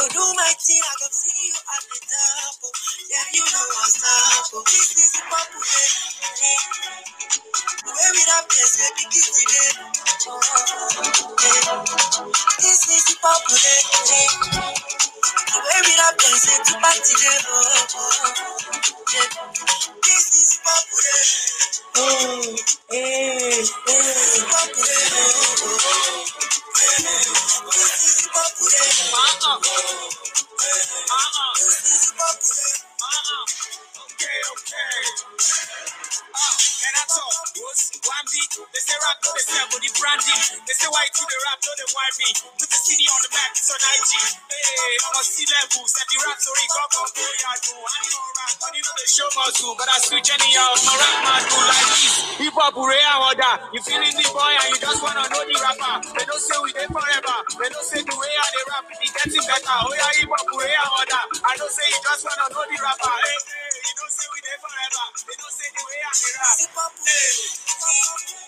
Oh, my thing, I go see you at the top. oh. Yeah, you know what's up. oh. This is the Where we rap this, baby, kiss. This is the purple Where we party day. Oh, oh. This is the purple Hey, hey, oh, eh, hey. Eh. Purple Okay, okay. Uh, can I talk? Rap, no, they say the branding. They say why to the rap, no, they why me. Put the CD on the map, it's on IG. Hey, I'm on C level. Said the rap story, go, go, go, yeah, do. I know rap, but you know the show must do. But I switch anyhow, I'm rap man, do like this. Hip hop, hooray, I order. You feeling the boy and you just wanna know the rapper. They don't say we there forever. They don't say the way I they rap, it getting better. Oh yeah, hip hop, hooray, I order. I don't say you just wanna know the rapper. Hey, hey, you don't say we there forever. They don't say the way I they rap. Hey.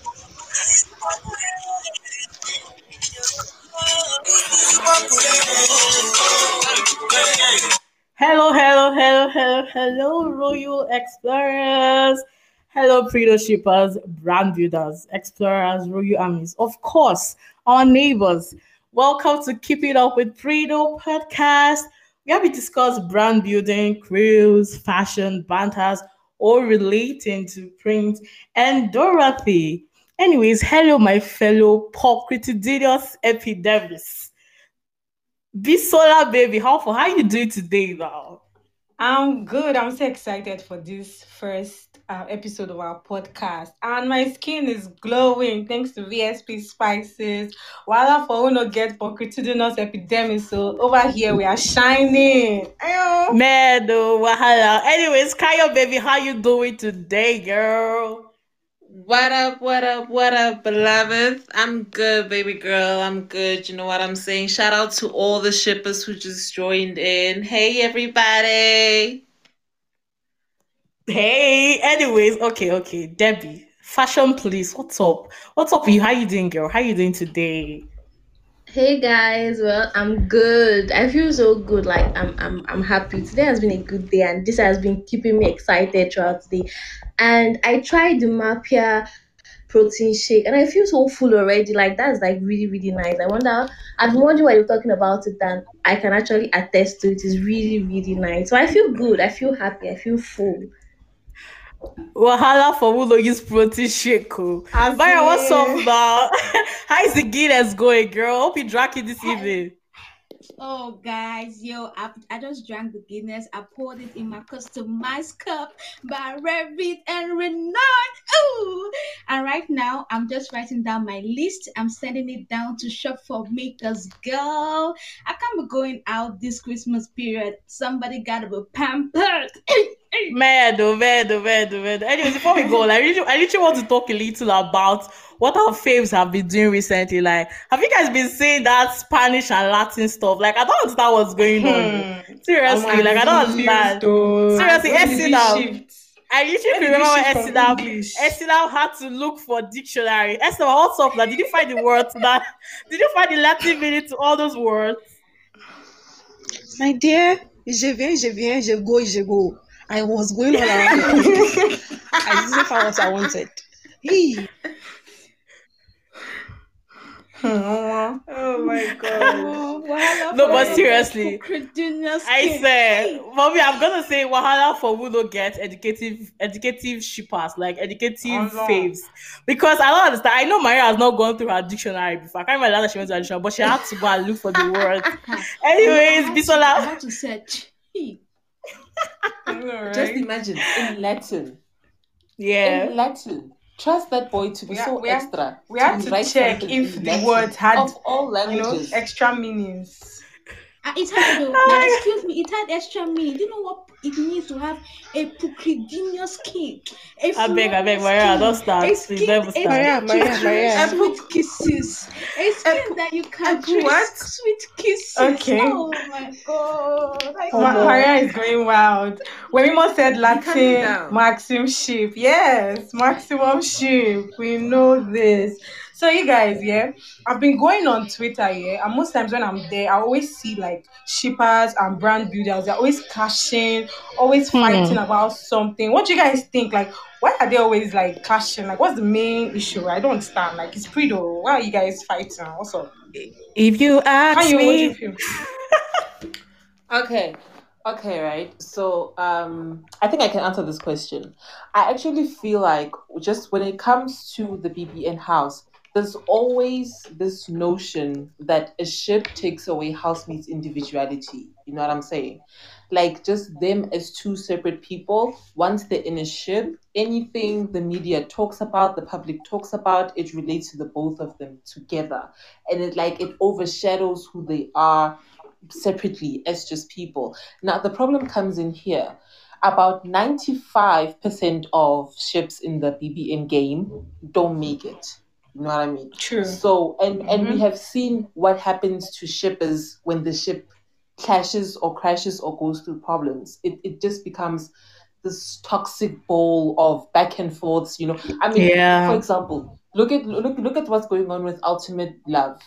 Hello, hello, hello, hello, hello, Royal Explorers. Hello, Predo shippers, brand builders, explorers, Royal armies. Of course, our neighbors. Welcome to Keep It Up with Predo podcast. We have discussed brand building, crews, fashion, banters, all relating to print and Dorothy. Anyways, hello, my fellow pulchritudinous epidemis. solar baby, how for how you doing today now? I'm good. I'm so excited for this first uh, episode of our podcast. And my skin is glowing thanks to VSP Spices. While for who not get Pulchritudinous epidemic, so over here we are shining. Medo, wahala. Anyways, Kaya baby, how you doing today, girl? What up, what up, what up, beloved? I'm good, baby girl. I'm good. You know what I'm saying? Shout out to all the shippers who just joined in. Hey, everybody. Hey, anyways, okay, okay. Debbie, fashion police, what's up? What's up with you? How you doing, girl? How you doing today? Hey guys, well, I'm good. I feel so good. Like I'm, I'm, I'm happy. Today has been a good day, and this has been keeping me excited throughout the day. And I tried the Mapia protein shake, and I feel so full already. Like that's like really, really nice. I wonder. I've wondering why you're talking about it, and I can actually attest to it. It's really, really nice. So I feel good. I feel happy. I feel full. Wahala for who no use protein shake. oh. As Maya, what's up now? How is the Guinness going, girl? Hope you drank it this evening. Oh, guys, yo, I, I just drank the Guinness. I poured it in my customized cup by Revit and Renault. Ooh! And right now, I'm just writing down my list. I'm sending it down to shop for Makers girl, I can't be going out this Christmas period. Somebody gotta be pampered. Medo, oh, medo, oh, medo, oh, medo. Anyways, before we go, like, I really, I literally want to talk a little about what our faves have been doing recently. Like, have you guys been seeing that Spanish and Latin stuff? Like, I don't understand what's going on. Seriously, like, I don't understand. Seriously, Esinam. I literally remember you when shift from Esinam, English? Esinam had to look for dictionary. Essie, what's up? Now, did you find the words that? Did you find the Latin meaning to all those words? My dear, je viens, je viens, je go, je go. I was going on around. I didn't find what I wanted. Hey, Oh my god. No, but seriously, I said, mommy, I'm gonna say wahala for who don't get educative, educative shippers, like educative Oh, no. faves, because I don't understand. I know Maria has not gone through her dictionary before. I can't remember that she went to her dictionary, but she had to go and look for the word. I Anyways, had to- I Bisola, had to search. Hey, I know, right? Just imagine in Latin. yeah, In Latin. Trust that boy to be We so we extra. we had to write check if the words had, of all you know, extra meanings. Ah, it had to, now, excuse me, it had extra meaning. Do you know what it means to have a pulchritudinous skin? A I beg, I beg, Maria, skin, don't start. a Please skin- never a start. Maria, skin Maria, to Maria. drink Sweet kisses. A skin that you can Epu drink what? sweet kisses. Okay. Oh my god. I Oh, Ma- no. Maria is going wild. When we must said calm Latin, maximum ship. Yes, maximum ship. We know this. So you guys, yeah, I've been going on Twitter, yeah, and most times when I'm there, I always see like shippers and brand builders. They're always clashing, always Hmm. fighting about something. What do you guys think? Like, why are they always like clashing? Like, what's the main issue? I don't understand. Like, it's pretty. Why are you guys fighting? What's up? if you ask you me. Okay. Okay, right. So, um, I think I can answer this question. I actually feel like just when it comes to the BBN house, there's always this notion that a ship takes away housemates' individuality. You know what I'm saying? Like just them as two separate people. Once they're in a ship, anything the media talks about, the public talks about, it relates to the both of them together, and it like it overshadows who they are separately as just people. Now, the problem comes in here. About 95% of ships in the BBN game don't make it. You know what I mean? True. So, and and we Mhm. have seen what happens to shippers when the ship clashes or crashes or goes through problems. It it just becomes this toxic bowl of back and forths. You know, I mean, Yeah. for example, look at look look at what's going on with Ultimate Love.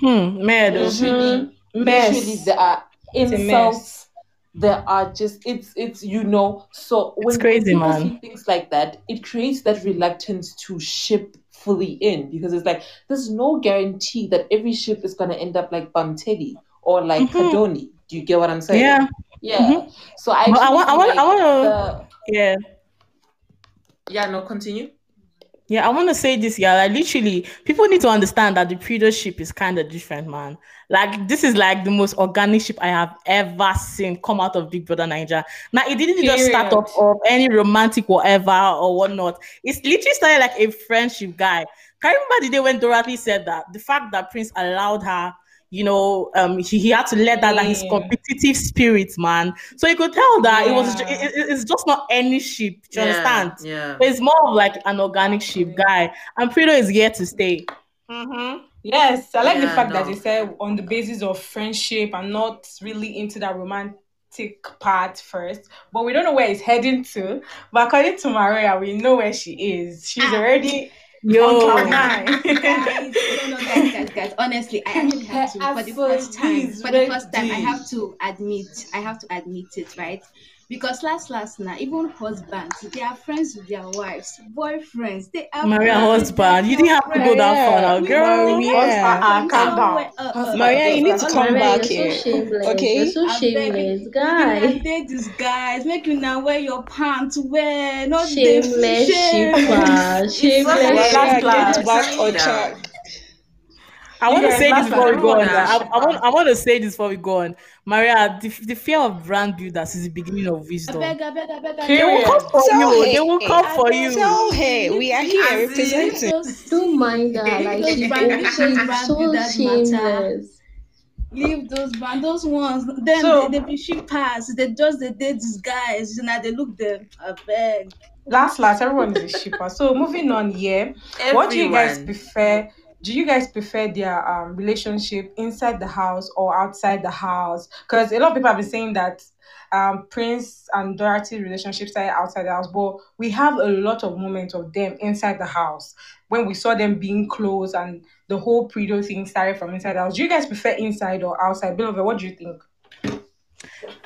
hmm, mad. Literally, Mess. literally there are It's a mess. insults there are just it's it's you know so when crazy, people man. see things like that it creates that reluctance to ship fully in because it's like there's no guarantee that every ship is going to end up like BamTeddy or like Mhm. Kadoni do you get what i'm saying? Yeah, yeah. So i But I want- I feel want- I wanna- yeah. yeah no continue Yeah, I want to say this, yeah. Like literally, people need to understand that the Predator ship is kind of different, man. Like this is like the most organic ship I have ever seen come out of Big Brother Nigeria. Now it didn't just start Period. up of any romantic whatever or whatnot. It's literally started like a friendship guy. Can you remember the day when Dorothy said that the fact that Prince allowed her, you know, um, he, he had to let that that his competitive spirit, man. So you could tell that it was it- it- it's just not any ship. Do you understand? yeah It's more of like an organic ship guy, and Predo is here to stay. Yes, I like the Yeah, fact that no. they said on the basis of friendship and not really into that romantic part first. But we don't know where it's heading to. But according to Maria, we know where she is. She's Ah. already on Yo, cloud nine. guys, no, no, guys, guys, guys. Honestly, I actually have to for the first time. For the first time, I have to admit, I have to admit it, right? Because last last now, even husbands, they are friends with their wives, boyfriends. They are Maria husband, you didn't have to go that far now, We girl. know Maria. where- Uh-uh, calm down. uh, uh, Maria, you need to uh, come Maria, back you're here. so shameless. Okay? You're so I beg shameless, You guy. now date these guys, make you now wear your pants, wear not the Shameless shame. shipper. Maria, Shameless last get class. shipper. back on track. I want to say this before we go on. I, I want I want to say this before we go on. Maria, the, the fear of brand builders is the beginning of I wisdom. beg, I beg, I beg, I They will come for Tell you. her, They will come I for beg you. Tell hey, we are here As in- representing. Those- Don't mind her. Like Those brand- so, those she's brand so builders matter. shameless. leave those band, those ones. Then So- they, they be ship pass. They just they date these guys. You know, they look them. I beg. last last, everyone is a shipper. So moving on here. What do you guys prefer? Do you guys prefer their um, relationship inside the house or outside the house? Because a lot of people have been saying that um, Prince and Dorothy relationship started outside the house, but we have a lot of moments of them inside the house when we saw them being close and the whole Predo thing started from inside the house. Do you guys prefer inside or outside? Beloved, what do you think?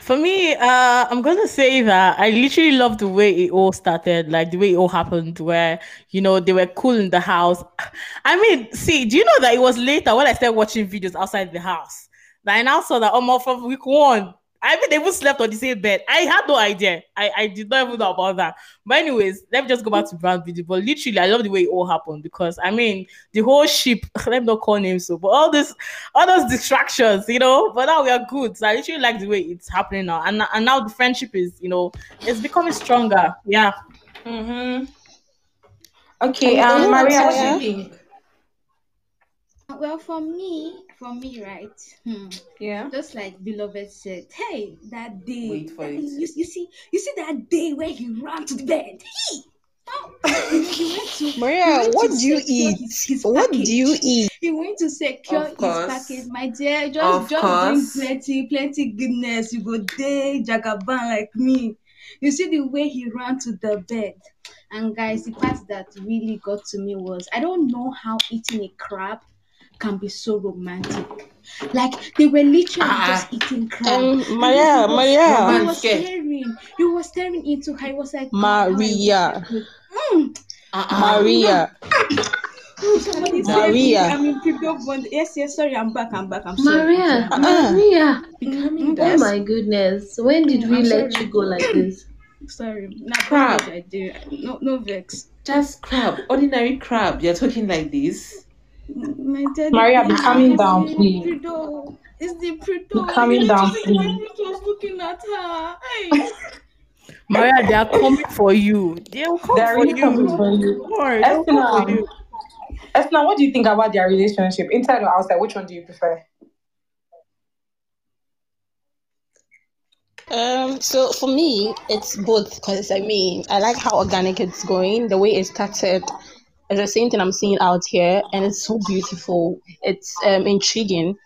For me, uh, I'm gonna say that I literally love the way it all started, like the way it all happened, where you know they were cool in the house. I mean, see, do you know that it was later when I started watching videos outside the house That I now saw that Omo from week one. I mean, they even slept on the same bed. I had no idea. I, I did not even know about that. But anyways, let me just go back to brand video. But literally, I love the way it all happened because I mean, the whole ship. Let me not call names so, but all this, all those distractions, you know. But now we are good. So I literally like the way it's happening now, and and now the friendship is, you know, it's becoming stronger. Yeah. Mm-hmm. Okay, Um, Maria, what yeah. do you think? Well, for me, for me, right? Hmm. Yeah. Just like beloved said, hey, that day. Wait for that- it. You, you see, you see that day where he ran to the bed. Hey, oh, he went to- he Maria, went what to do you eat? his- his What do you eat? He went to secure his package, my dear. Just, Of just course. drink plenty, plenty goodness. You go day jagaban like me. You see the way he ran to the bed. And guys, the part that really got to me was I don't know how eating a crab can be so romantic. Like they were literally Ah. just eating crab. Um, Maria, he was- Maria. He was Scared. staring. He was staring into her. He was like, "God, how I wish Maria. Mm. Uh-uh. Maria. Somebody. Maria. I'm in pre-op bond. Yes, yes, sorry, I'm back, I'm back. I'm sorry. Maria, I'm sorry. Uh-uh. Maria. Becoming Oh my goodness. When did Mm, we I'm let sorry. you go like this? Sorry. Nah, Crab. I do. No, no vex. Just crab, ordinary crab. You're talking like this. My dad. Maria, be it's calming down, please. Pre-op. It's the pre-op. Be calming The down, please. was looking at her. Hey. Maria, they are coming for you. They will come They're for really you. coming for you. Don't worry, they'll come for Estina, you. Estina, what do you think about their relationship? Inside or outside? Which one do you prefer? Um, so for me, it's both because I mean, I like how organic it's going, the way it started. It's the same thing I'm seeing out here, and it's so beautiful. It's um intriguing.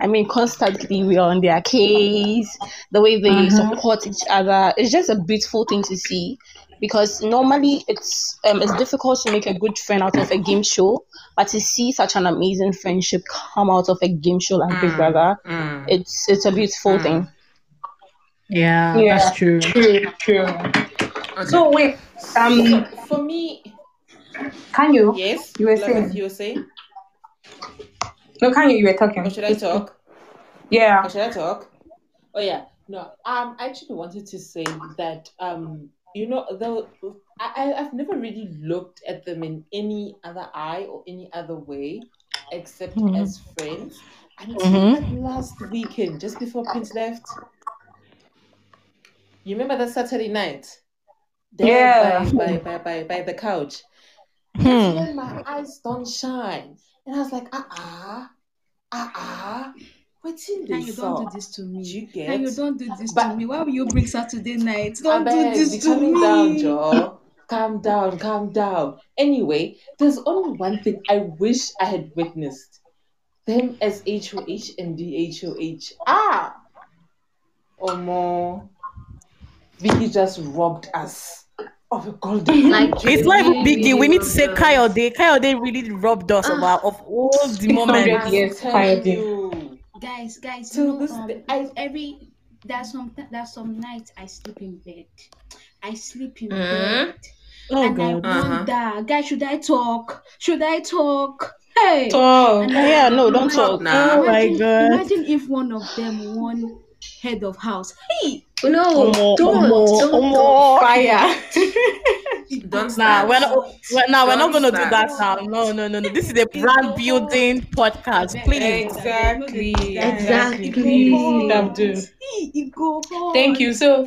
I mean, constantly we are on their case, the way they support each other. It's just a beautiful thing to see because normally it's um it's difficult to make a good friend out of a game show, but to see such an amazing friendship come out of a game show like Big Mm. Brother, Mm. it's it's a beautiful Mm. thing. Yeah, Yeah. that's true. True, true. Okay. So wait, um, for me, can you? yes. You were Beloved, saying. You were saying? No, can you? You were talking. Or should I talk? Yeah. Or should I talk? Oh yeah. No. Um. I actually wanted to say that um. You know, the I I- I've never really looked at them in any other eye or any other way, except Mhm. as friends. Until Mhm. last weekend, just before Prince left. You remember that Saturday night? There Yeah. By, by, by, by, by the couch. Hmm. That's when my eyes don't shine. And I was like, ah ah, ah ah. What's in Can this? you don't do this to me? Do you get? Can you don't do this to me? Why will you bring Saturday night? Don't do this to calming me. down, Joe. Calm down, calm down. Anyway, there's only one thing I wish I had witnessed. Them as HOH and DHOH. Ah! Or more. Vicky just robbed us of a golden Like It's not even really, big deal. We need to say robbed us. Kayode. Kayode really robbed us of, our, of all the moments. I'm years, telling Guys, guys, Till you know, um, day, I- every there's some there's some nights I sleep in bed. I sleep in Mhm. bed. Oh and god. I Uh-huh. wonder, guys, should I talk? Should I talk? Hey. Talk. And Yeah, no, don't imagine- talk. Nah. Oh my God. Imagine if one of them won head of house. Hey, No, Omo, don't, omo, don't, omo. Fire. Don't Nah, start. we're not. We're, nah, we're not gonna do that now. No, no, no, no. This is a brand building podcast. Please. Exactly. Exactly. Please, Abdul. Hey, it go on. Thank you. So,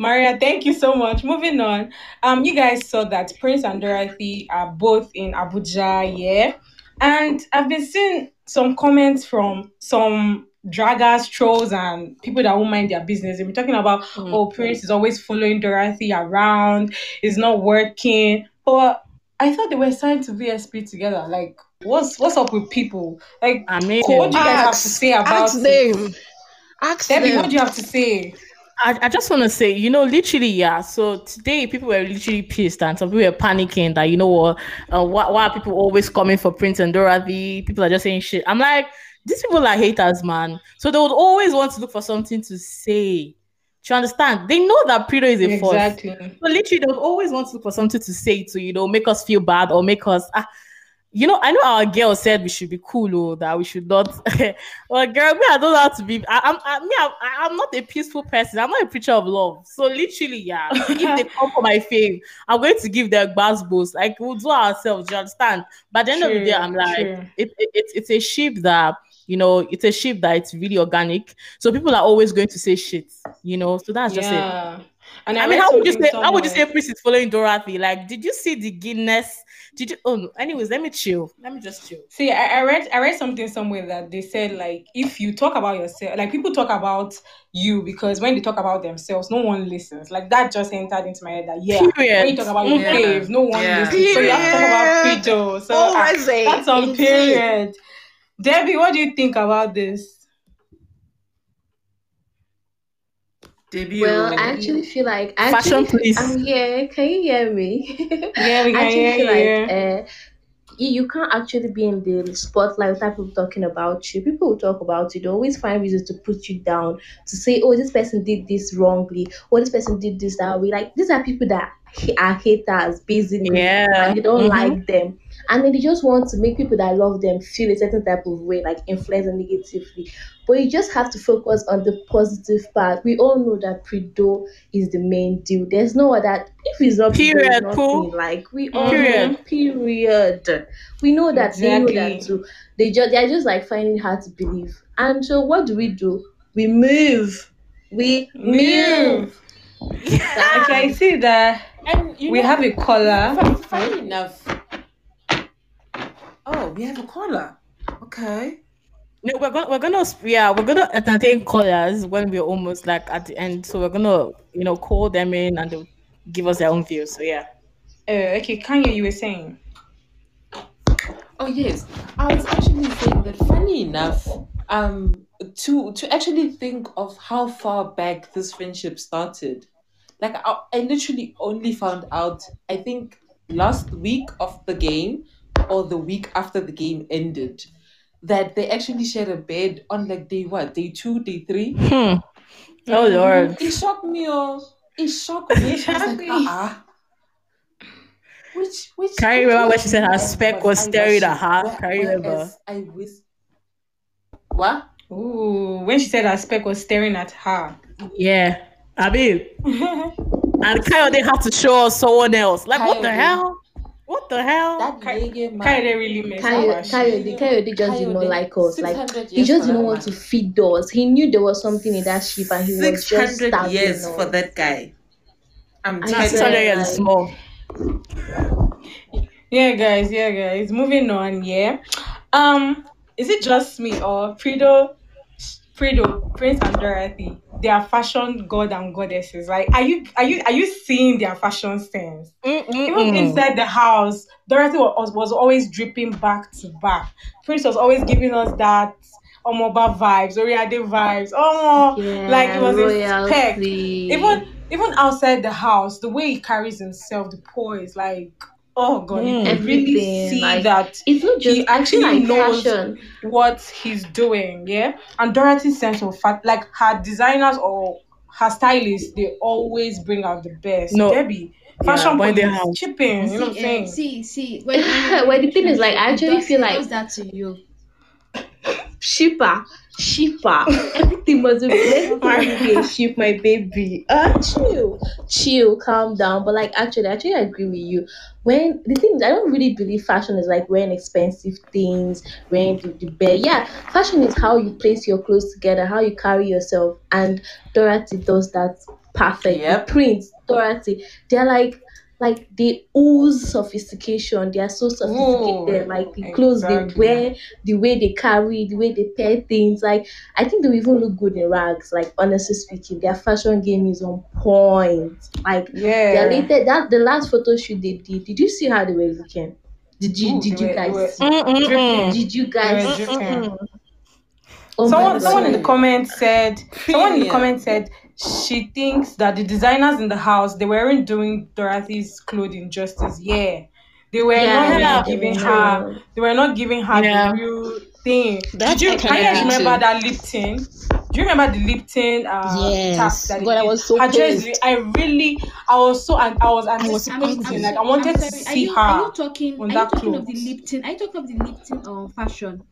Maria, thank you so much. Moving on. Um, you guys saw that Prince and Dorothy are both in Abuja, yeah. And I've been seeing some comments from some draggers, trolls, and people that won't mind their business. They've been talking about, oh, Prince is always following Dorothy around, it's not working. But I thought they were signed to VSP together. Like, what's what's up with people? Like, I mean, what do you guys have to say about ask it? them. Ask Debbie, them. what do you have to say? I, I just want to say, you know, literally, yeah. So today, people were literally pissed, and some people were panicking that, you know what, uh, why, why are people always coming for Prince and Dorothy? People are just saying shit. I'm like, these people are haters, man. So they would always want to look for something to say. Do you understand? They know that Prido is a force. Exactly. So literally, they would always want to look for something to say to, you know, make us feel bad or make us. Ah, you know, I know our girl said we should be cool, oh, that we should not. well, girl, me, I don't how to be. I, I'm, I, me, I, I'm not a peaceful person. I'm not a preacher of love. So literally, yeah, if they come for my fame, I'm going to give them boost. Like we'll do ourselves. Do you understand? But at the end of the day, I'm like, true. it, it, it's it's a ship that you know, it's a ship that it's really organic. So people are always going to say shit, you know. So that's just it. yeah. And I mean, how would you something say? How would you say somewhere- Prince is following Dorothy? Like, did you see the Guinness? Did you? Oh, no. anyways, let me chill. Let me just chill. See, I, I read I read something somewhere that they said like if you talk about yourself, like people talk about you because when they talk about themselves, no one listens. Like that just entered into my head that yeah, when you talk about your Yeah. fave, no one Yeah. listens. So you have to talk about Period. Frito. So Oh, ah, I say, that's on it's period. Debbie, what do you think about this? Debut. Well, I actually feel like I Fashion actually, police. I'm here. Can you hear me? Yeah, we can I hear you. like uh, you, you can't actually be in the spotlight without people talking about you. People will talk about you. They always find reasons to put you down, to say, oh, this person did this wrongly, or this person did this that way. Like, these are people that ha- are haters, basically. Yeah. And they don't Mhm. like them. And then they just want to make people that love them feel a certain type of way, like influence them negatively. But you just have to focus on the positive part. We all know that Prido is the main deal. There's no other. If it's not Prido, Period, it's nothing. Pooh. Like we all Period. know. Period. We know that they know that too. They just they are just like finding hard to believe. And so what do we do? We move. We move. Okay, I see that and you we know, have a caller. Fun, funny enough. Oh, we have a caller. Okay. No, we're gonna we're gonna yeah we're gonna entertain callers when we're almost like at the end. So we're gonna you know call them in and they'll give us their own views. So yeah. Uh, okay, Kanye, you were saying. Oh yes, I was actually saying that. Funny enough, um, to to actually think of how far back this friendship started, like I, I literally only found out. I think last week of the game, or the week after the game ended, that they actually shared a bed on like day what, day two, day three. Hmm. Oh lord. It shocked me, oh, it shocked me. It I was shocked like, me. uh-uh. Which, which, Can you which remember when she said her spec was was staring at her? Can you remember? I wish. What? Ooh, when she said her spec was staring at her. Yeah. I mean, and Kayode had to show us someone else. Like what the hell? What the hell? That Kai- lady man. Kanye really messed Coyote, up. her shit. Coyote, Coyote just did not like us. Like he just didn't that want to feed us. He knew there was something in that ship, and he was just 600 starving years us. for that guy. I'm I Nah, telling six swear. hundred you. small. Yeah, guys, yeah, guys. Moving on, yeah. Um, is it just me or Frido, Frido, Prince and Dorothy? They are fashion god and goddesses. Like, are you are you are you seeing their fashion sense? Even Mm-mm-mm. inside the house, Dorothy was, was always dripping back to back. Prince was always giving us that Omoba vibes, Oriade vibes. Oh, Yeah, like it was a spec. Even even outside the house, the way he carries himself, the poise, like oh god, you Mm. can really see like- that it's not just he actually like knows fashion. what he's doing, yeah. And Dorothy's sense of fact, like her designers or her stylists, they always bring out the best. No. Debbie, fashion but in the police, chipping, you know what I'm saying? eh, see, see. When, Well, the thing is, like, I actually feel like- does that to you. shipper, shipper. Everything must be let's be a ship, my baby. Uh, chill, chill, calm down. But like, actually, actually, I agree with you. When the thing is, I don't really believe fashion is like wearing expensive things, wearing the, the best. Yeah, fashion is how you place your clothes together, how you carry yourself, and Dorothy does that perfect. Yep. The Prince, Dorothy, they're like. Like they ooze sophistication, they are so sophisticated. Ooh, like the clothes exactly. they wear, the way they carry, the way they pair things. Like I think they even look good in rags. Like honestly speaking, their fashion game is on point. Like Yeah. their latest that the last photo shoot they did. Did you see how they were looking? Did you Ooh, did you were- guys were? Did you They guys were see? dripping. Oh someone someone in the comments said someone in the Premium. comments said she thinks that the designers in the house they weren't doing Dorothy's clothing justice. Yeah. They were Yeah, not really giving her they were not giving her Yeah. the real thing. That's Did you, I can you remember that Lipton? Do you remember the Lipton uh, Yes. task that God, I was so Her dress. I really, I was so, and I was I was like I wanted to see you, her. Are you talking? on Are you that talking of the. Lipton? Are you talking of the Lipton um, fashion?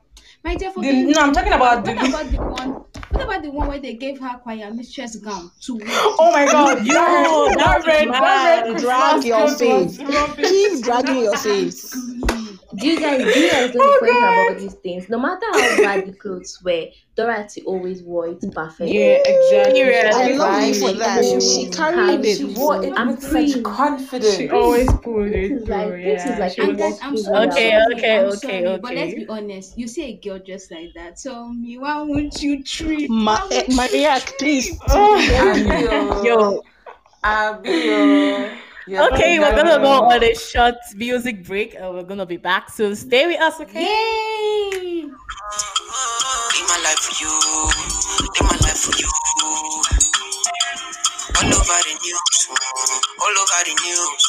My dear, The, forget no, I'm talking about What the. about the one? What about the one where they gave her choir mistress gown to wear? Oh my god! Yo, that, that that red, that red Drag your coat face. Keep dragging your face. Do you guys do you guys know Oh, the point about these things? No matter how bad the clothes were, Dorothy always wore it perfect. Yeah, exactly. Period. I love you for that. She, she carried it. She wore it I'm with free. such confidence. She always pulled it it is like through. Yeah, like And guys. I'm sorry. Okay, around. sorry, okay, I'm okay, sorry, But let's be honest. You see a girl just like that. So me, why won't you treat? Ma- Why eh, won't Maria, please. Abio. Yo, Abio. You're okay, we're gonna go that. on a short music break and we're gonna be back. So stay with us, okay? Yay! Live my life for you. Live my life for you. All over the news. All over the news.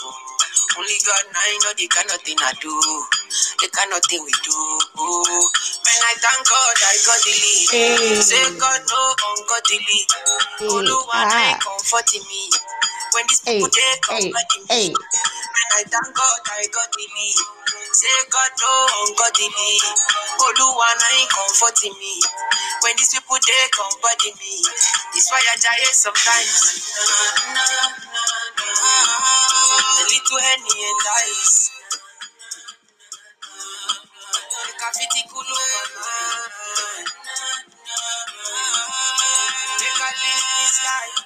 Only God now I know the kind of thing I do. The kind of thing we do. Man, I thank God I got the lead. Hey. Say God no ungodly. Oluwa ah. Comforting me. When these people they hey, hey. me. Man, I thank God I got the lead. Say God no oh, ungodly. Oluwa I comforting me. When these people they comforting me. It's why I die sometimes. A little henny and ice. Kafiti kulu mama. Make I live this life.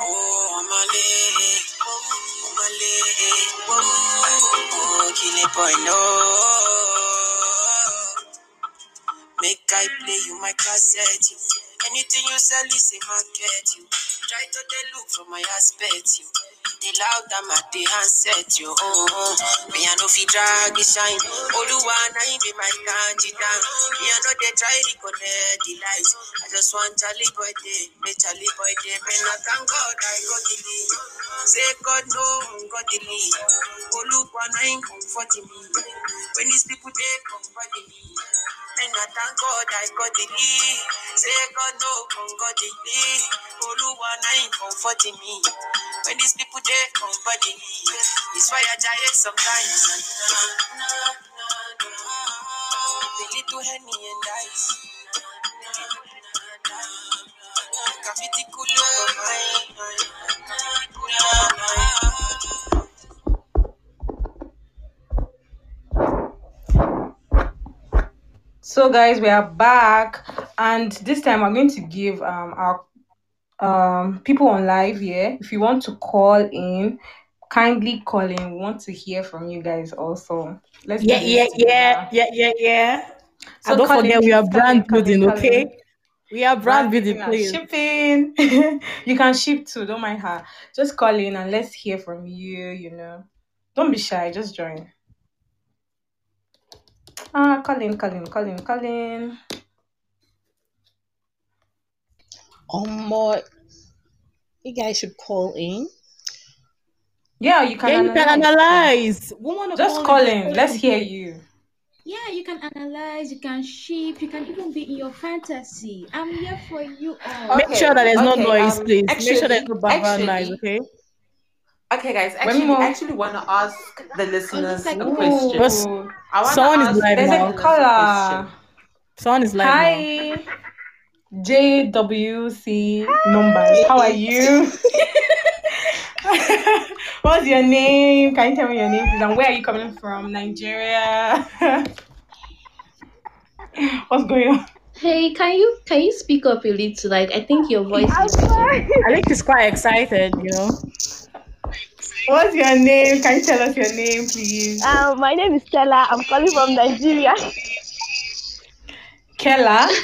Oh, I'm a lady. Oh, kill it, boy, no. Make I play you my cassette. You. Anything you sell is a market. You try to they look from my aspect. You the loud them at the handset. You oh, me I know fi drag the shine. Oluwa na him be my down. Me I know they try to connect the light. I just want Charlie boy day, me Charlie boy day. Me not thank God I got the lead. Say God no got the lead. Oluwa na him comforting me. When these people they comforting me. And I thank God I got the lead. Say God no got the lead. Oluwa na him comforting me. When these people they comforting me. It's why I die sometimes. The little henny and ice. Kafiti kulo So, guys, we are back, and this time i'm going to give um our um people on live here. If you want to call in, kindly call in. We want to hear from you guys also. Let's Yeah, yeah, yeah, yeah, yeah, yeah. So and don't in, forget we are brand in, call in, building, in. okay? We are brand building, shipping. you can ship too. Don't mind her. Just call in and let's hear from you. You know, don't be shy. Just join. Ah, call in, call in, call in, call in. Um, more. You guys should call in. Yeah, you can Yeah, you can analyze. analyze. Woman Just all call in. Let's hear you. Yeah, you can analyze, you can ship, you can even be in your fantasy. I'm here for you all. Make sure that there's no noise, um, please. Make sure there's actually- no background noise, okay? Okay, guys. One Actually. I actually want to ask the listeners like a a question. Yes. I want Someone to is live There's now. a caller. Someone is live now. Hi, JWC numbers. How are you? What's your name? Can you tell me your name, please? And where are you coming from? Nigeria. What's going on? Hey, can you can you speak up a little? Like I think your voice is weakening. I think she's quite excited, you know. What's your name? Can you tell us your name, please? Um, my name is Stella. I'm calling from Nigeria. Kella.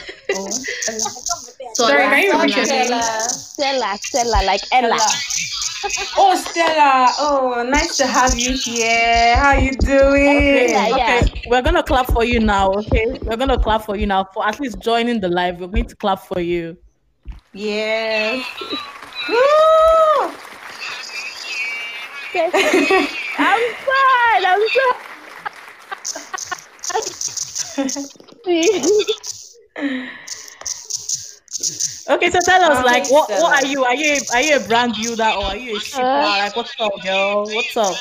So Sorry, can you repeat your name? Stella, Stella, like Ella. Oh, Stella. Oh, nice to have you here. How you doing? Yeah, yeah. Okay, we're gonna clap for you now. Okay, we're gonna clap for you now for at least joining the live. We're going to clap for you. Yes. Woo! I'm fine. I'm so Okay, so tell us, Um, like, what, what are you? Are you are you a brand builder or are you a shipper? Uh, like, what's up, girl? What's up?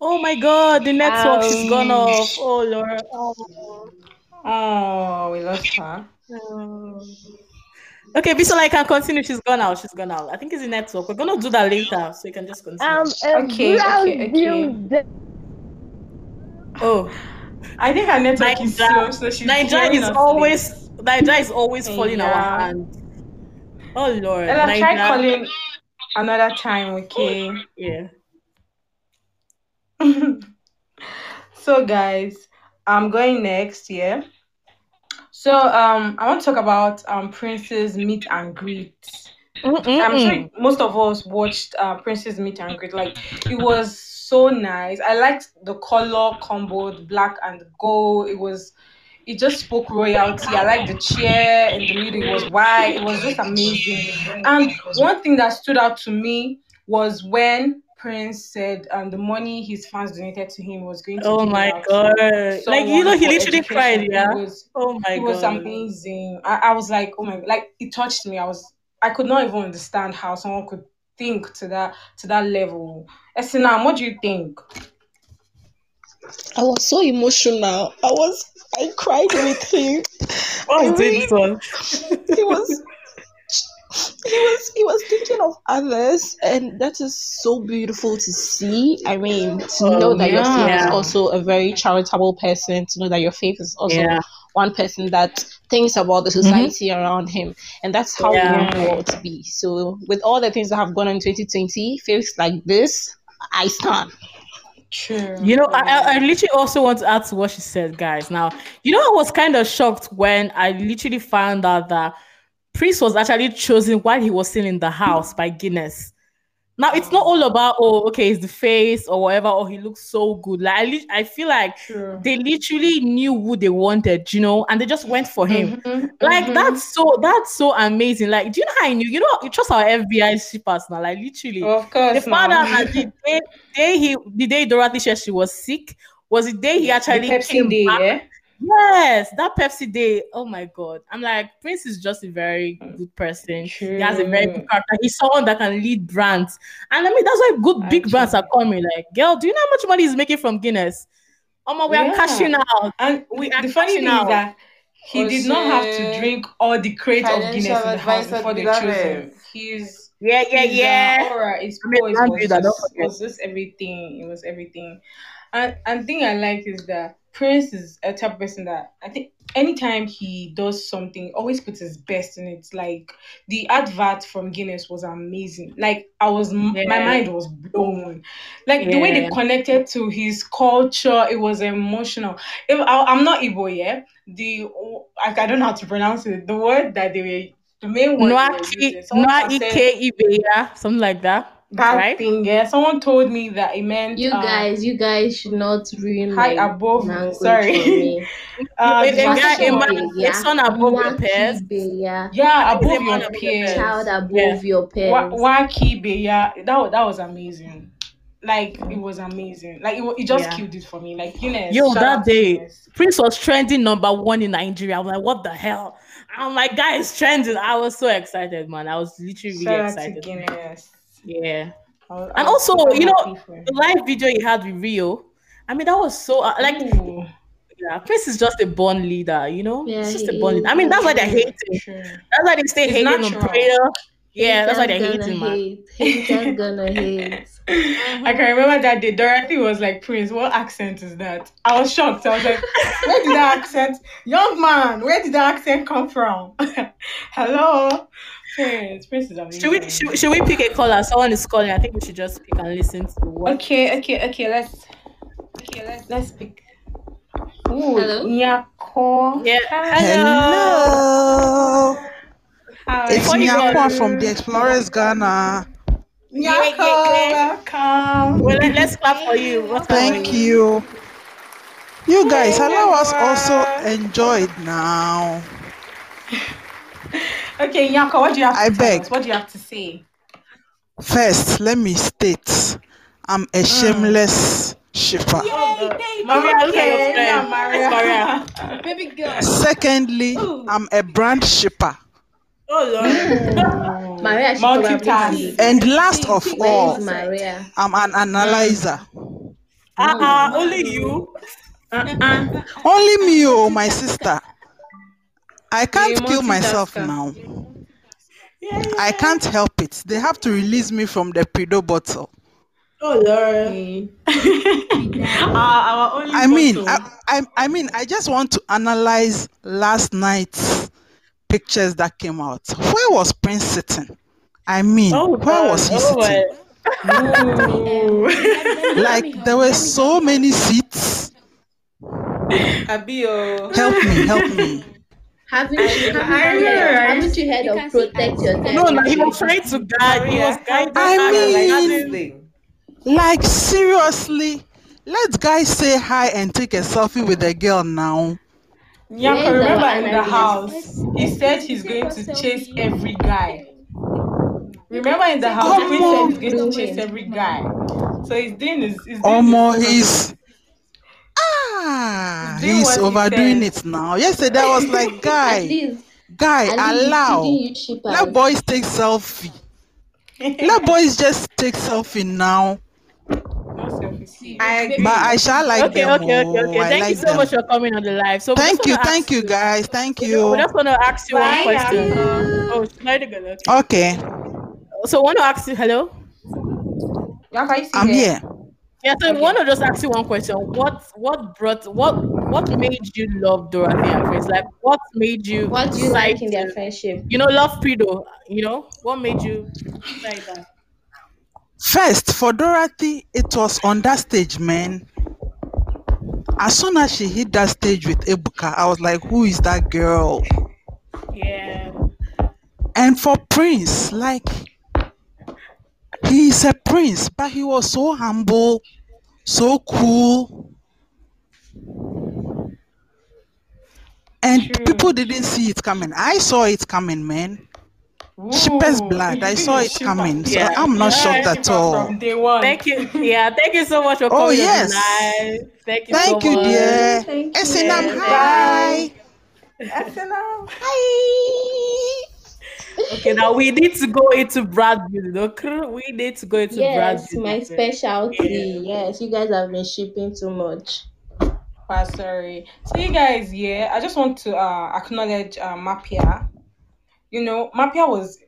Oh my God, the network she's gone Um, off. Oh Lord. Oh. Oh, we lost her. Okay, Bisola, I can continue. She's gone out. She's gone out. I think it's the network. We're gonna do that later, so you can just continue. um a Okay, okay, okay. oh, I think her network is slow, Niger, so she's Niger hearing is us always Niger is always falling Yeah. our hand. Oh Lord, late. Ella, try calling another time, okay? Yeah. so guys i'm going next yeah so um i want to talk about um prince's meet and greet. I'm sure most of us watched uh prince's meet and greet. Like it was so nice. I liked the color combo the black and the gold. It was it just spoke royalty. I like the chair in the middle. It was white it was just amazing. And one thing that stood out to me was when Prince said um, the money his fans donated to him was going to Oh my god! Like you know, he for literally cried. Yeah. Was Oh my god. it was amazing. I, I was like, oh my like it touched me. I was I could not even understand how someone could think to that to that level. Esinam, what do you think? I was so emotional. I was I cried with him. What I was really- this he was he was he was thinking of others and that is so beautiful to see i mean to oh, know that your faith is also a very charitable person to know that your faith is also Yeah. one person that thinks about the mm-hmm. society around him and that's how Yeah. we want the world to be so with all the things that have gone on in 2020 faiths like this i stand True. You know, I, I I literally also want to add to what she said, guys. Now, you know, I was kind of shocked when I literally found out that Prince was actually chosen while he was still in the house by Guinness. Now, it's not all about, oh, okay, it's the face or whatever, or he looks so good. Like, I, I feel like True. they literally knew who they wanted, you know, and they just went for him. Mhm, Like mhm. that's so that's so amazing. Like, do you know how I knew? You know, you trust our FBI shippers now. Like literally, of course. the found now. out that the day, day he the day Dorothy said she was sick was the day he actually came day, back. yeah? Yes, that Pepsi day. Oh my god. I'm like, Prince is just a very good person. He has a very good character. He's someone that can lead brands. And I mean that's why good big brands are coming. Like, girl, do you know how much money he's making from Guinness? Oh my, we are Yeah. cashing out. And We the are funny cashing thing out. is that he did not have to drink all the crates of Guinness in the house before they to chose him. He's Yeah, yeah, his, uh, yeah. aura, his I mean, poise brand was just, forget. was just everything. It was everything. And and thing I like is that Prince is a type of person that I think anytime he does something, always puts his best in it. Like the advert from Guinness was amazing. Like I was, my mind was blown. Like the way they connected to his culture, it was emotional. If I, I'm not Igbo, yeah. The I, I don't know how to pronounce it. The word that they were the main word they were Noaki, Noa said Ike Ibeya, something like that. That right? thing, yeah. Someone told me that it meant You uh, guys, you guys should not ruin high my above. language Sorry, for me. uh, A- a the guy- a fashion man- word. a son above your peers. Yeah. yeah, I think it's above a your above your peers. Child above Yeah. your Wa- parents. Wakibe, yeah, that that was amazing. Like it was amazing. Like it, it just Yeah. killed it for me. Like Guinness. Yo, that day, Guinness. Prince was trending number one in Nigeria. I'm like, what the hell? I'm like, guys, trending. I was so excited, man. I was literally really excited. to Guinness. Yeah. I was- I And also, you know, happy for him. The live video he had with Rio. I mean, that was so uh, like Ooh, yeah, Prince is just a born leader, you know? Yeah, just he a born leader. I mean, that's why they're hating. true. That's why they stay It's hating on prayer. Yeah, that's why they're hating, man. hate. Gonna hate. I can remember that day. Dorothy was like, Prince, what accent is that? I was shocked. I was like, where did that accent, young man, where did that accent come from? Hello, Prince. Prince is amazing. Should we should, should we pick a caller? Someone is calling. I think we should just pick and listen to what Okay, okay, okay. Let's okay, let's let's pick. Ooh, Hello? Nyako. Nyako. Yeah. Hello. How It's Before you go- Nyakwa from the Explorers Ghana. Nyako, welcome. Well, let, us clap for you. What Thank you. You guys, allow us also enjoy it now. Okay, Nyako, what do you have to? I tell beg. us? What do you have to say? First, let me state I'm a mm. shameless shipper. Maria, look at your Okay, friend. Maria. Maria. Baby girl. Secondly, I'm a brand shipper. Oh, Lord. Maria should probably Multitask. And last of Where all, Maria? I'm an analyzer. Uh-uh, only you. Uh-uh. Only me, oh, my sister. I can't You're kill myself multitasker. now. I can't help it. They have to release me from the pedo bottle. Oh, Lord. Mm. our, our only I mean, bottle. I, I, I mean, I just want to analyze last night's pictures that came out. Where was Prince sitting? I mean, Oh, where God. was he Oh, sitting? Like there were so many seats. Abio. Oh. Help me, help me. Haven't you, haven't, I you heard, haven't you heard of protect us. your No, no, he was territory? trying to guide. He was guiding. I mean- like. Like seriously, let guys say hi and take a selfie with the girl now. Nyako, Where is remember in the house, he said he's going to chase every guy. Remember in the house, he said he's going to chase every guy. So he's doing his. He's doing Omo, his- he's ah, He's doing he's what he overdoing it now. Yesterday I was like, guy, least, guy, allow. didn't you ship Let boys take selfie. Let boys just take selfie now. I agree. But I shall like Okay, them. okay, okay, oh, okay. I Thank like you so them. much for coming on the live. So Thank you, thank you, guys. Thank you. We you. just want to ask you Bye, one question. Nyako. Oh, it's not good. Okay. Okay, So, want to ask you, hello? Nyako, are you still I'm there? here. Yeah, so I want to just ask you one question. What what brought what what made you love Dorothy and Prince? Like what made you What do you decide like in their friendship? you know love Prido, you know? What made you like that? First, for Dorothy, it was on that stage, man. As soon as she hit that stage with Ebuka, I was like, who is that girl? Yeah. And for Prince, like, he is a prince, but he was so humble, so cool. And True. people didn't see it coming. I saw it coming, man. Sheep's Ooh. blood. I saw it Shipper. coming. So I'm not Yeah, shocked at all. From day one. Thank you. Yeah, thank you so much for Oh, coming on the yes. live. Thank you Thank so you, much. dear. Thank you. Esinam, Yes, hi. Arsenal. Hi. Okay, now we need to go into Brad Beauty. Okay? We need to go into Brad Yes, Beauty. my specialty. Yeah. Yes, you guys have been shipping too much. Ah, sorry. So you guys, yeah, I just want to uh, acknowledge uh, Mapia. You know, Mapia was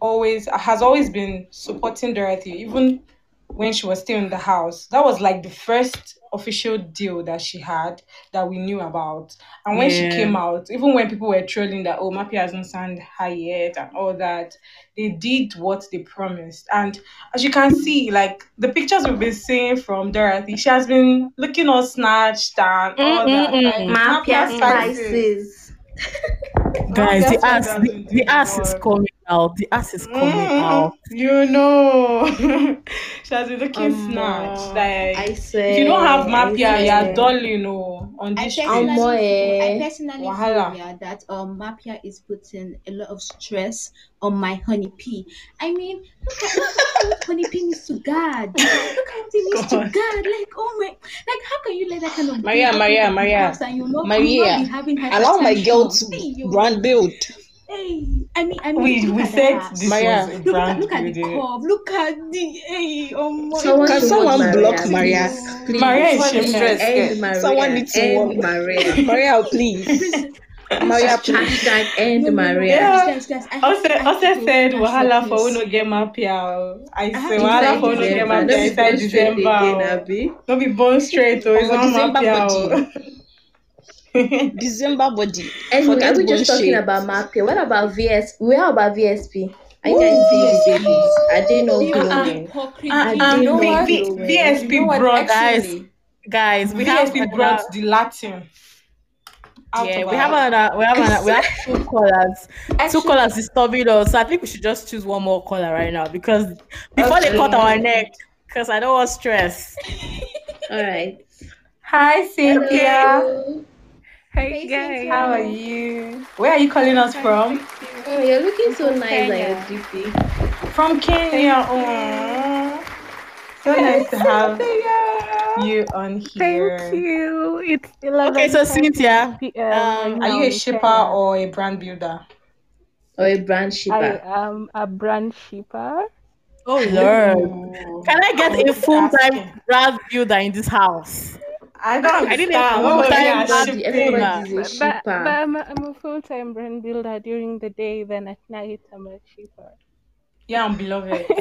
always has always been supporting Dorothy, even when she was still in the house. That was like the first official deal that she had that we knew about. And when Yeah. she came out, even when people were trolling that oh Mapia hasn't signed her yet and all that, they did what they promised. And as you can see, like the pictures we've been seeing from Dorothy, she has been looking all snatched and all that. Mm-mm-mm. Like, spices. spices. Guys, the ass, the, the ass is coming out. The ass is coming Mm, out. You know, she has been looking Omo, snatched. Like, I swear. if you don't have I Mapia, swear. you're dull, you know, on I this personally, street. I personally Wahala. feel yeah, that um Mapia is putting a lot of stress on my honey pea. I mean, look at, look at what honey pea needs to guard. Look how he needs to God. guard. Like, oh my, like how can you let that kind of Maria, girl Maria, go to the Maria. house and you know, you Maria, not having her Allow my girl to yo. brand build. Hey, I mean, I mean, We look we at said that. this Maria. was a Look at, brand look at the building. curve. Look at the hey, oh my Someone Can someone warn block Maria, Maria? please. Please. Maria is Someone shameless. End Maria. Someone needs to End warn- Maria. Maria, please. Maria, please. Hashtag end No, Maria. Yeah. guys, guys, guys, I have Also, I have also said wahala for this. uno get Mapia. I have say wahala for uno up get this. Mapia Don't be inside December. again, oh. Abi. Don't be born straight, oh, it's Omo, not December Mapia. Oh. body. December body. Anyway, Forget are we just talking shape. about Mapia? What about VS? Where about VSP? Are you guys seeing the babies? Are they not They are glowing? hypocrisy. I didn't V- know V- glowing. VSP You know brought Guys, Guys, we have VSP another- brought the Latin. out yeah, we have another. We have another. We have two callers. two colors callers disturbing us. So I think we should just choose one more color right now because before they cut our neck, because I don't want stress. All right. Hi, Cynthia. Hello. Hey guys, How are you? Where are you calling us from? Oh, you're looking so From nice on Kenya. your DP. From Kenya. Oh, so nice to have you on here. Thank you. It's 11 Okay, so Cynthia, um, Are you a shipper or a brand builder? Or a brand shipper? I shipper. am a brand shipper. Oh Lord. Can I get a full time brand builder in this house? I don't I didn't understand. even What know were you that shipping? Everybody's a But, but, shipper. but I'm, a, I'm a full time brand builder during the day, then at night I'm a shipper. Yeah, I'm beloved.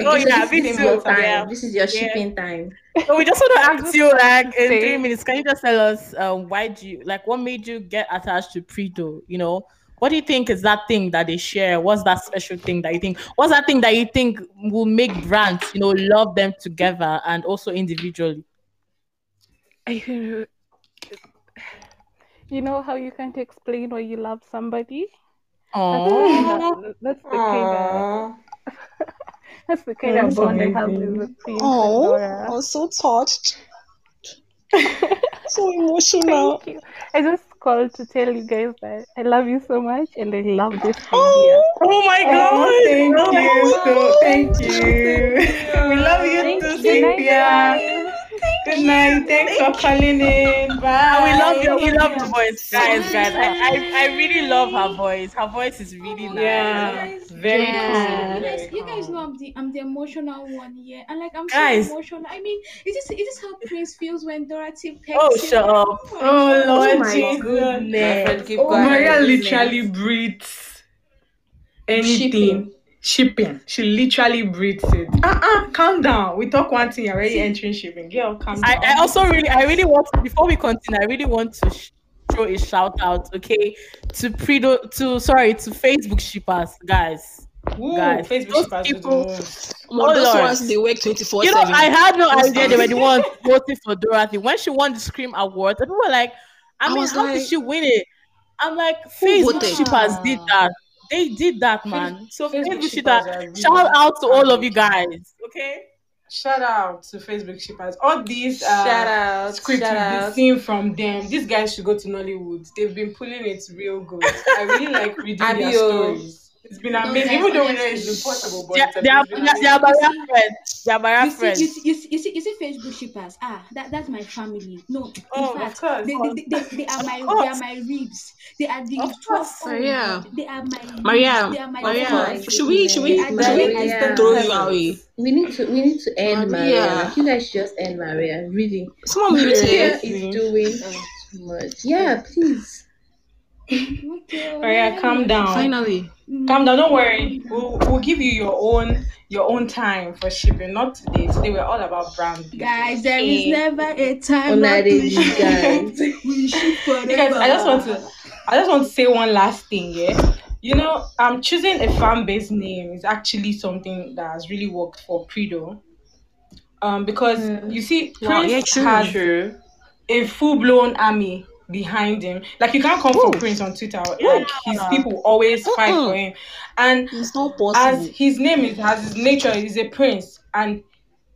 Oh yeah, this me is too. your time. Yeah. This is your Yeah. shipping time. So we just want to ask you, like, in three minutes, can you just tell us um, why do you like what made you get attached to Prido? You know, what do you think is that thing that they share? What's that special thing that you think? What's that thing that you think will make brands, you know, love them together and also individually? I, you know how you can't explain why you love somebody? That's, Oh, the- that's the kind of that's the kind of That's bond I have amazing. with Prince and Oh, I was so touched. so emotional. Thank you. I just called to tell you guys that I love you so much and I love this idea. Oh, oh my Oh, thank God! you. So, thank you. We love you Thank too, you. Cynthia. Guys. Good night. Thanks for calling in. Bye. And we love you. We love your voice, guys. Guys, I, I, I really love her voice. Her voice is really nice. Yeah, very Yeah. cool. You guys, you guys know I'm the I'm the emotional one here, and like I'm Guys. so emotional. I mean, is this is this how Prince feels when Dorothy pecks Oh, him? shut up. Oh, oh Lord oh my Jesus. Girlfriend, keep Oh, going. Maria goodness. literally breathes anything. Shipping. Shipping. She literally breathes it. Uh-uh, calm down. We talk one thing, you're already entering shipping. Girl, calm I, down. I also really, I really want to, before we continue, I really want to sh- throw a shout out, okay, to Prido, to sorry, to Facebook shippers, guys. Ooh, guys, Facebook those shippers do the people- most. Well, Oh, those Lord. ones they work 24 You know, I had no idea they were the ones voting for Dorothy when she won the Scream Award. And people were like, I, I mean, was how like, did she win it? I'm like, Facebook voted? shippers did that. They did that, man. So Facebook Facebook shippers shippers, are really shout out to all of you guys, okay? Shout out to Facebook shippers. All these uh, Shout out. scripts shout we've been out. seeing from them. These guys should go to Nollywood. They've been pulling it real good. I really like reading their stories. It's been amazing, even though we know it's impossible. But They are, it's they are, they are, they are amazing. Maria friends. They are Maria You see, friends. you, see, you, see, you see, you see, Facebook shippers. Ah, that, that's my family. No, in Oh, of fact, course. they, they, they, they are my they are my ribs. They are the Of course. oh, Maria. They are my Maria, They are my Maria, should we should we should we Maria. throw you away? We need to we need to end Maria. Maria. Like you guys just end Maria. Really. Someone mute Maria is doing too much. Yeah, please. Okay, well, Maria, calm down. Finally. Calm down. Don't worry. We'll, we'll give you your own your own time for shipping. Not today. Today we're all about brand. building. Guys, there is never a time On not that to day, you ship. guys. We ship forever. You guys, I just want to, I just want to say one last thing. Yeah, you know, um, choosing a fan base name is actually something that has really worked for Prido. Um, because you see, Wow, yeah, true, has True. a full blown army behind him. Like you can't come for Prince on Twitter. Like his people always fight Mm-mm. for him, and It's not as his name is as his nature is a prince and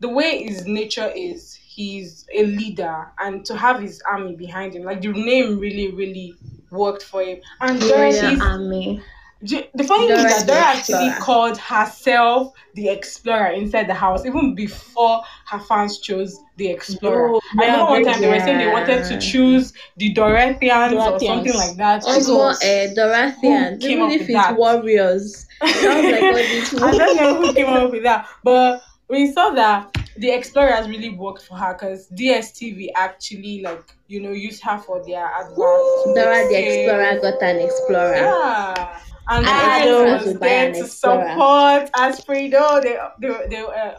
the way his nature is he's a leader and to have his army behind him like the name really really worked for him and Royal Dorothy's Army. The funny thing is that Dora actually Explorer. called herself the Explorer inside the house, even before her fans chose the Explorer. Oh, I remember one time they were saying they wanted to choose the Dorothians, or something like that. Also, So- uh, Dorothian. Who came Even up if with it's that? warriors. Sounds like I don't know who came up with that, but we saw that the Explorer has really worked for her because DSTV actually like you know used her for their adverts. Dora the Explorer got an explorer. Yeah. And Explorers was there to support Aspredo. They they they uh,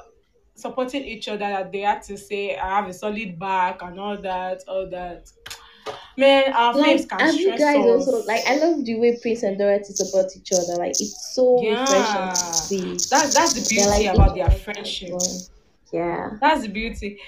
supported each other. That they had to say I have a solid back and all that, all that. Man, our Like, faves can have you guys us. also like? I love the way Prince and Dorothy support each other. Like, it's so Yeah. refreshing to see. That's that's the beauty like about their friendship. Yeah. That's the beauty.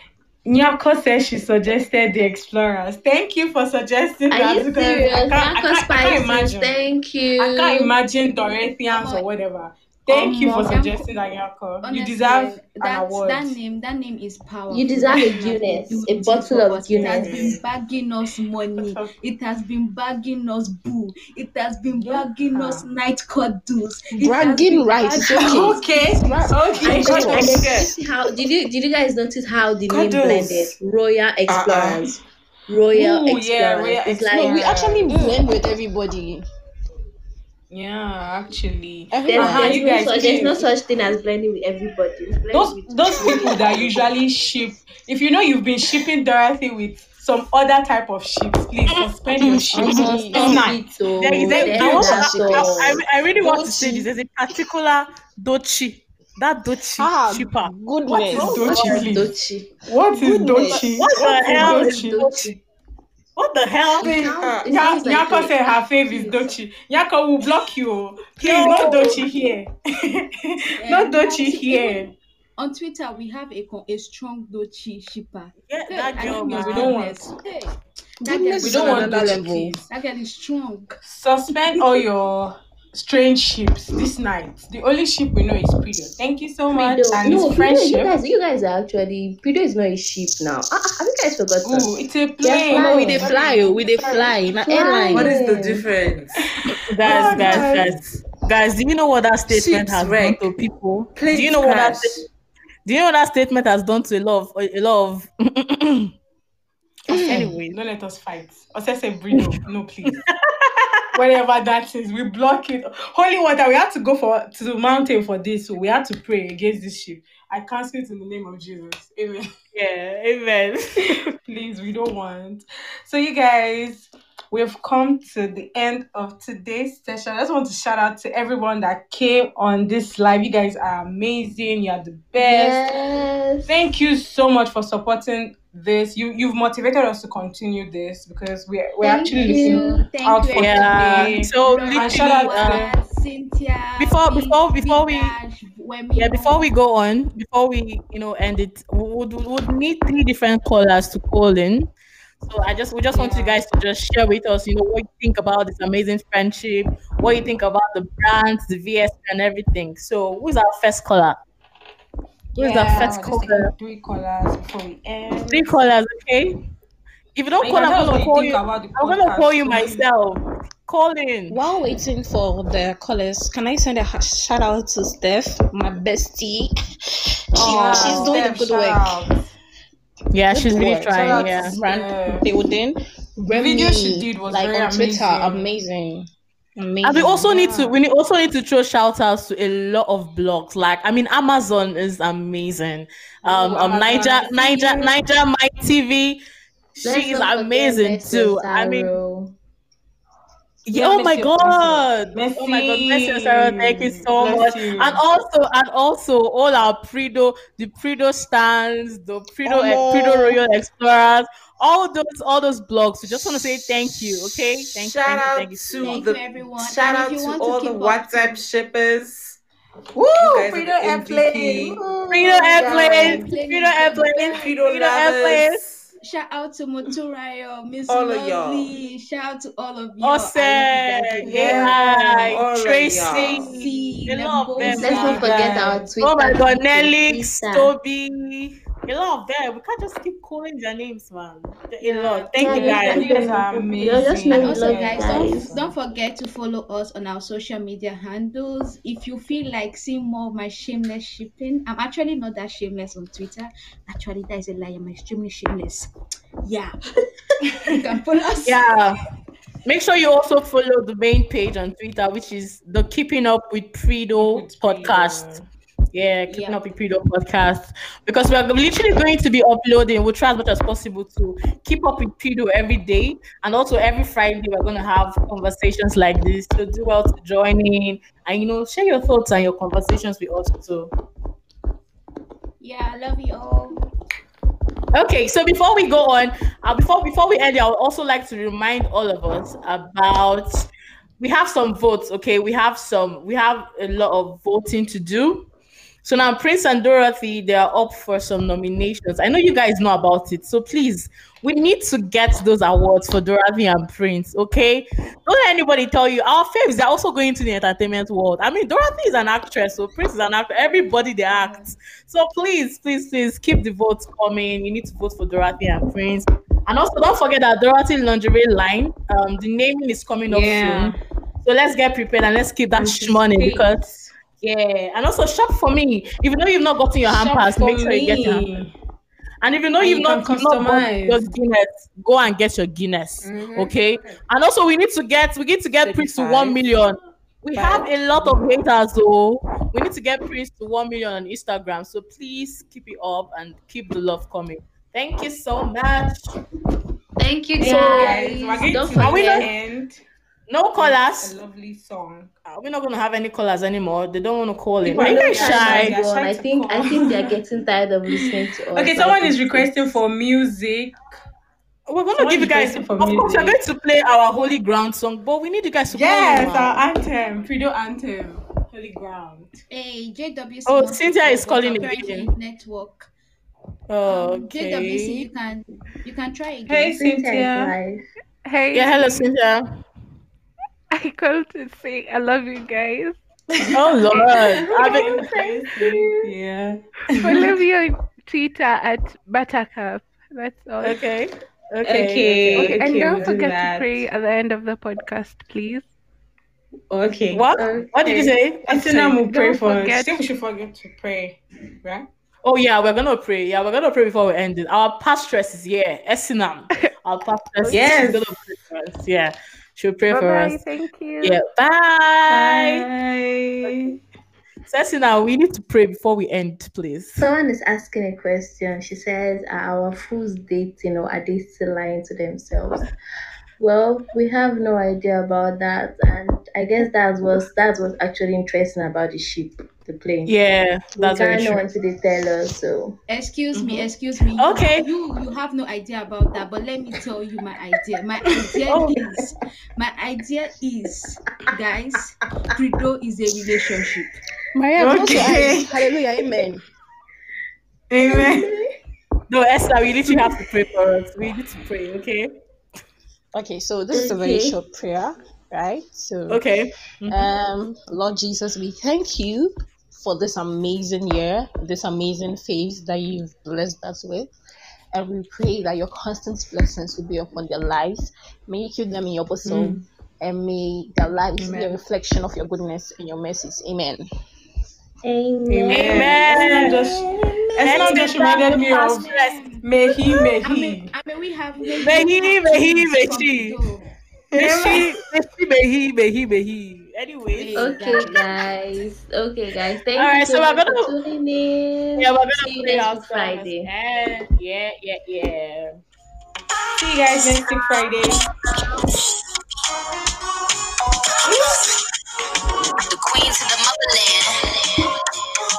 Nyako says she suggested the explorers. Thank you for suggesting Are that. you because serious? I can't, I can't, I can't imagine. thank you. I can't imagine Dorothians or whatever. Thank you for Um, suggesting that, Nyako. You Honestly, deserve an that, award. That name, that name is power. You deserve a That name has been Guinness, a bottle of us. It has Guinness. been bagging us money. It has been bagging us boo. It has been bagging us night cuddles. It has Bragging rights, bagging- okay, okay. And then, and then okay. you see how did you did you guys notice how the name blended? Royal Explorers. Royal Ooh, Explorers. yeah, Royal it's No, like we actually blend with everybody. Yeah, actually. there's, Uh-huh, there's, you no guys such, there's no such thing as blending with everybody. Blending Those with those people that usually ship. If you know you've been shipping Dorothy with some other type of ships, please suspend your ship. It's stop not. it, oh. There is a, There's I, want that, to. I, I really want to say this. There's a particular Dochi. That Dochi Ah, shipper. goodness. Dochi, please? Dochi. What is Goodness. Dochi? What the hell is is Dochi? Dochi? What the hell? It sounds- it Nya- like Nyako a- said her fave is Dochi. Nyako will block you. Please, No. not Dochi here. not Um, Dochi guys, here. On Twitter, we have a a strong Dochi shipper. Yeah, Hey, that girl, man. We don't goodness. Hey, that girl We don't want another Dochi, level. that girl is strong. Suspend all your strange ships this night. The only ship we know is Prido. Thank you so much. Prido. And No, it's Prido, you guys, you guys are actually Prido is not a ship now. Ah, ah, have you guys forgotten? Ooh, it's a plane. No, we flying. fly, oh, we dey fly. Na Fly. airline. What is the difference? Guys, Oh, guys, guys, guys. Do you know what that statement Ships has wreck. done to people? Planes do you know what that? crash. sta- Do you know what that statement has done to a lot of a lot of? anyway, Don't let us fight. Or say say Prido. No, please. Whatever that is, we block it. Holy water, we have to go for to the mountain for this. So we have to pray against this ship. I cancel it in the name of Jesus. Amen. yeah, amen. Please, we don't want. So, you guys, we've come to the end of today's session. I just want to shout out to everyone that came on this live. You guys are amazing. You are the best. Yes. Thank you so much for supporting this. You you've motivated us to continue this because we're we're Thank actually you. looking Thank out you, for Yeah. today. So Laura, And shout out literally, to- uh, Cynthia. Before- before- before we- Dash, yeah, before we go on, before we you know end it, we would we would need three different callers to call in. So I just we just want you guys to just share with us, you know, what you think about this amazing friendship, what you think about the brands, the VS and everything. So who's our first caller? Who's Yeah, our first caller? three callers before we end. Three callers, okay? If you don't And call, I'm gonna what you call you. I'm gonna call you myself. Call in. While waiting for the callers, can I send a shout out to Steph, my bestie? She, Aw, she's doing Steph, a good shout work. out. Yeah, Good she's really work. Shout trying. out Yeah. to Steph. Brand building. Remy, video she did was like very on Twitter, amazing. Amazing. And we also need to we also need to throw shout outs to a lot of blogs. Like I mean, Amazon is amazing. Um, Ooh, um Amazon, Niger Niger. Niger My TV. Let's She is amazing too. I mean, yeah, oh my Messi, god. Messi. Oh my god, and Sarah, thank you so Bless much. you. And also and also all our Prido, the Prido stands, the Prido Omo. Prido Royal Explorers, all those all those blogs. We just want to say thank you, okay? Thank Shout you, out you, thank you. to Thank the you, everyone. shout And if out you to want to all the keep up WhatsApp shippers. Woo! guys are Fredo the Airplane. MVP. Freedom Airplane, guys. Freedom Airplane, Fido Freedom Airplane. Shout out to Moturayo, Miss All of y'all. Lovely. Shout out to all of you. Awesome. Yeah. All Tracy. See, A lot of them. Let's not forget our Twitter. Oh my god, people, Nelix, Twitter. Toby. A lot of them. We can't just keep calling their names, man. A lot. Thank you guys. You guys are amazing. You're just And also, guys, guys. don't, don't forget to follow us on our social media handles. If you feel like seeing more of my shameless shipping, I'm actually not that shameless on Twitter. Actually, that is a lie. I'm extremely shameless. Yeah. you can follow us. Yeah. Make sure you also follow the main page on Twitter, which is the Keeping Up with Prido With podcast. Prido. Yeah, keeping Yeah. up with Prido podcast. Because we're literally going to be uploading. We'll try as much as possible to keep up with Prido every day. And also every Friday we're gonna have conversations like this. So do well to join in and you know share your thoughts and your conversations with us too. Yeah, I love you all. Okay, so before we go on, uh, before before we end, I would also like to remind all of us about we have some votes. Okay, we have some we have a lot of voting to do. So now Prince and Dorothy, they are up for some nominations. I know you guys know about it. So please, we need to get those awards for Dorothy and Prince, okay? Don't let anybody tell you our faves are also going to the entertainment world. I mean, Dorothy is an actress, so Prince is an actor. Everybody they act. So please, please, please keep the votes coming. You need to vote for Dorothy and Prince. And also don't forget that Dorothy lingerie line, um, the naming is coming up Yeah. soon. So let's get prepared and let's keep that money because yeah, and also shop for me. If you know you've not gotten your hand Shop pass, for make sure you get your hand and if you know And you've you not, can you've not your Guinness, go and get your Guinness. Mhm. Okay. And also we need to get we need to get Prince to one million. We have a lot of haters though. We need to get Prince to one million on Instagram. So please keep it up and keep the love coming. Thank you so much. Thank you So, guys. Guys, we're going Don't to Are we the not- end. No A lovely song. Uh, We're not gonna have any callers anymore. They don't want to call in. People Are you guys not shy? shy. I to think I think they're getting tired of listening to us. Okay, someone is requesting for music. We're gonna give you guys. requesting Of for course, we're going to play our holy ground song, but we need you guys to Yes, our now. anthem, Prido anthem, Holy Ground. Hey, JWC. Oh, Cynthia is calling apparently again. Network. Oh, Um, JWC, you can you can try again. Hey, Cynthia Cynthia. Hey, Yeah, hello, Cynthia. I come to say I love you guys. Oh Lord, I mean, Yeah. Follow me on Twitter at Buttercup. That's all. okay, okay, Okay. Okay, and don't forget that. to pray at the end of the podcast, please. Okay. What? What did you say? I think I'm will pray Don't for. forget- Still, we should forget to pray, right? Oh yeah, we're gonna pray. Yeah, we're gonna pray before we end it. Our pastress is here, Esinam. Our pastress Yes. is gonna pray for us. Yeah, she'll pray Bye for bye. us. Thank you. Yeah, bye. Bye. So Esinam, we need to pray before we end, please. Someone is asking a question. She says, Are our fools dating or are they still lying to themselves? Well, we have no idea about that, and I guess that's what's that's what's actually interesting about the ship, the plane. Yeah, we that's very can't true. until they tell us. So Excuse me, Mhm. excuse me. Okay. You you have no idea about that, but let me tell you my idea. My idea Oh. is my idea is guys, Prido is a relationship. Maria, close your Okay. Hallelujah, amen. Amen. No, Esther, we literally have to pray for us. We need to pray, okay? Okay, so this is a very short prayer, right? So, Okay. um, Lord Jesus, we thank you for this amazing year, this amazing phase that you've blessed us with. And we pray that your constant blessings will be upon their lives. May you keep them in your bosom. And may their lives be a reflection of your goodness and your mercies. Amen. Amen. Amen. Esna just, Esna just reminded me of oh, may he, may I mean, he. I mean, we have May he, may he, may she. May she, may she, may he, may he, may he. Anyway, Okay, guys. Okay, guys. Thank All you right, so so we're gonna- for tuning in. yeah, we're See gonna you pray next. Friday. And yeah, yeah, yeah. See you guys next week Friday. The queens of the motherland.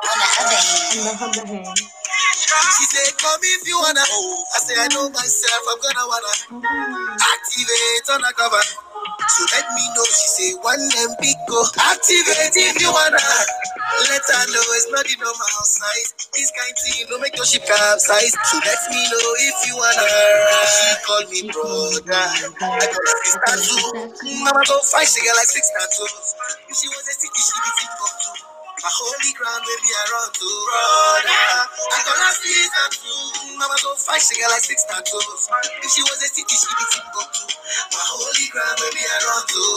On the other hand, On the other hand. She said, Come if you wanna. I say, I know myself, I'm gonna wanna activate on the cover. So let me know. She say, One big go. Activate if you wanna. Let her know it's not the normal size. This kind thing don't make your ship capsize. So let me know if you wanna. She called me brother. I got a sister too. Mama go fight, she got like six tattoos. If she was a city, she be up too. My holy ground will be around to brother. I gonna see that too. Mama go fight, she got like six tattoos. If she was a city, she be too. My holy ground will be around too.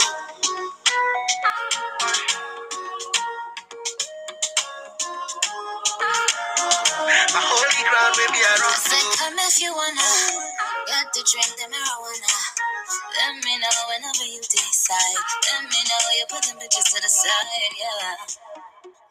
My holy ground be I said, too. come if you wanna. Uh, got to drink the marijuana. Let me know whenever you decide. Let me know you put them bitches to the side, yeah.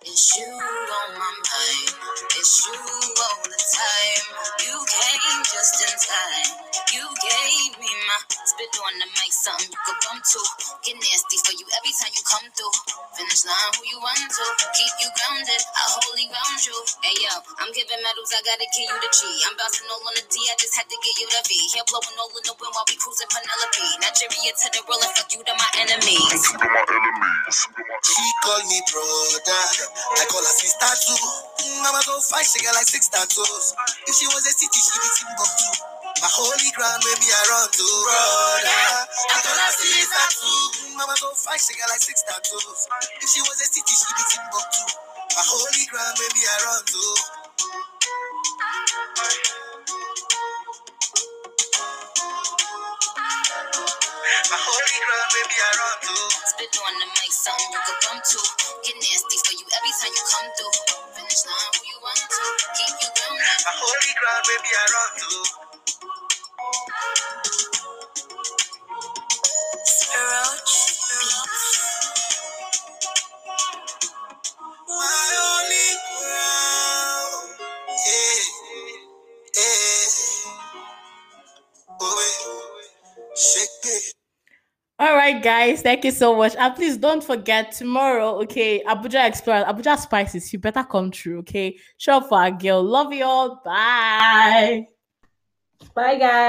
It's you on my mind. It's you all the time. You came just in time. You gave me my spit on the mic. something you could bump to. Get nasty for you every time you come through. Finish line, who you run to? Keep you grounded, I wholly round you. Hey yo, I'm giving medals, I gotta give you the G. I'm bouncing all on the D, I just had to get you the V. Here blowing all in the wind while we cruising Penelope. Nigeria to the world and fuck you to my enemies. She call me brother. I call her sister too. Mm, mama don't fight, she got like six tattoos. If she was a city, she be Timbuktu. My holy ground, maybe I run to oh, brother. I call her sister too. Mm, mama don't fight, she got like six tattoos. If she was a city, she be Timbuktu. My holy ground, maybe I run to. Oh. My holy ground, baby, I run to. Spit on the mic, something you could bump to. Get nasty for you every time you come through. Finish line, who you run to? Keep you grounded. My holy ground, maybe I run to. Roach Beats. My All right, guys, thank you so much. And please don't forget tomorrow, okay? Abuja Explorers, Abuja Spices, you better come through, okay? Show for our girl. Love you all. Bye. Bye, guys.